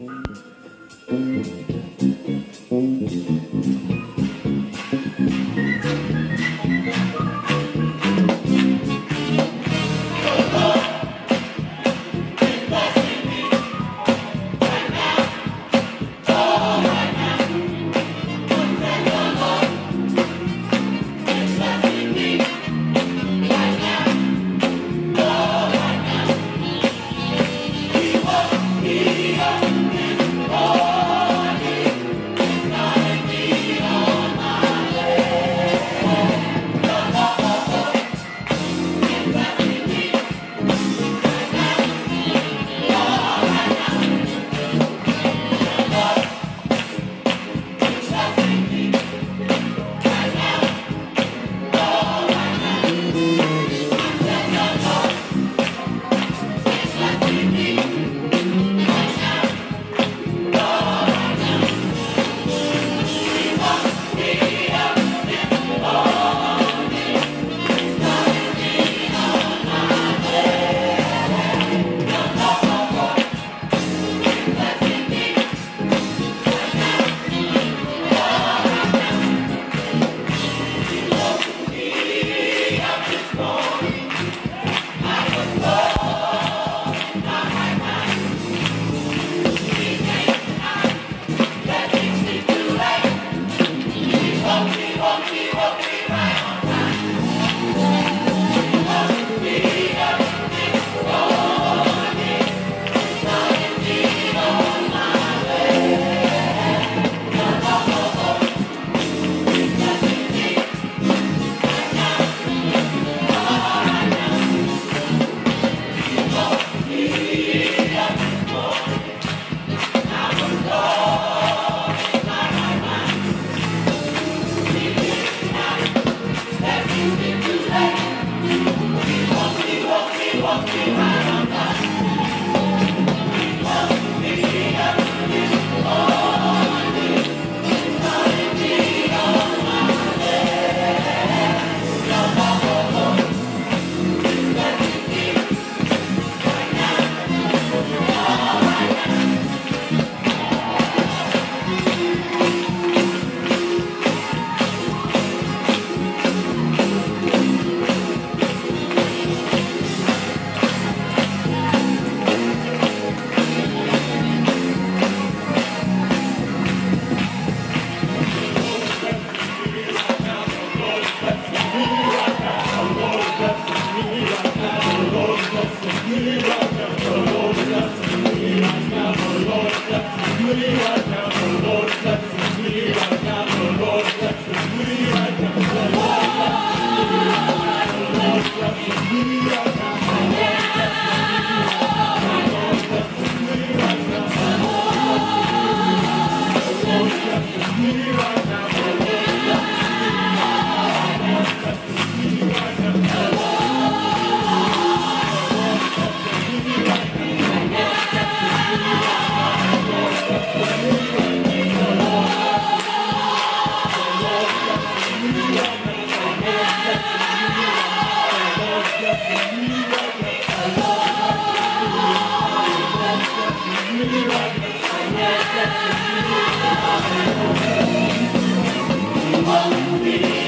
Thank Om Shiv Om coffee.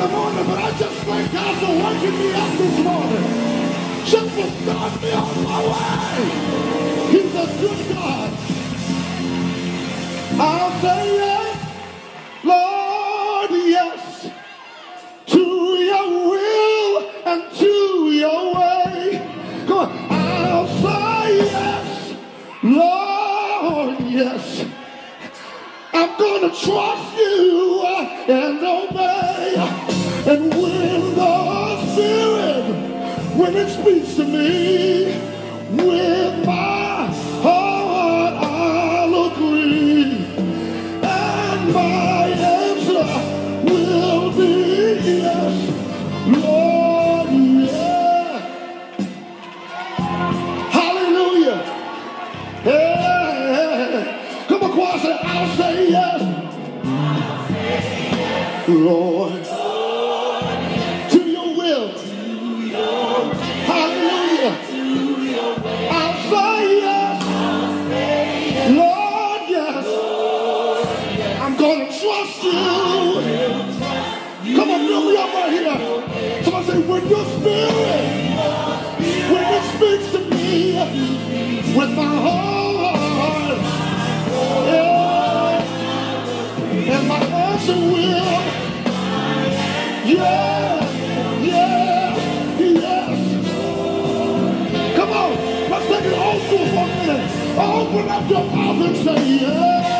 The morning, but I just thank God for waking me up this morning. Just for starting me on my way. He's a good God. I'll say yes, Lord, yes, to your will and to your way. Come on, I'll say yes, Lord, yes. I'm gonna trust you and obey. Speaks to me, with my heart I'll agree. And my answer will be yes, Lord, yeah. Hallelujah. Yeah. Come on, choir, say, I'll say yes. Lord. Say, when your spirit, when it speaks to me with my whole heart, yeah, and my answer will, yeah, yeah, yes. Come on, let's take it old for a minute. Open up your mouth and say, yeah.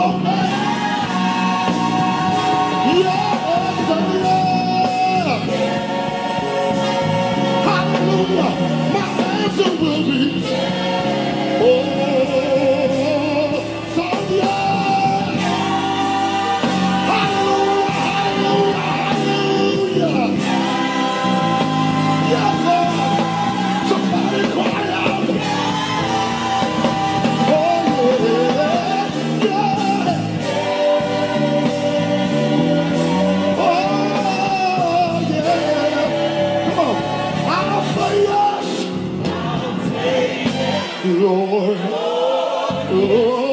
Yes Lord. Oh,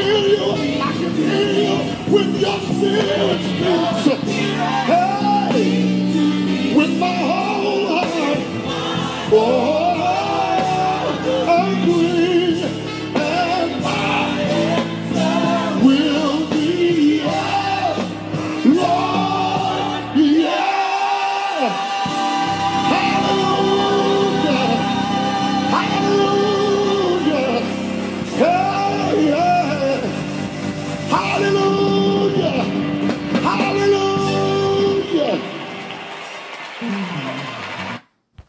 Hear you. I can you. When your spirit.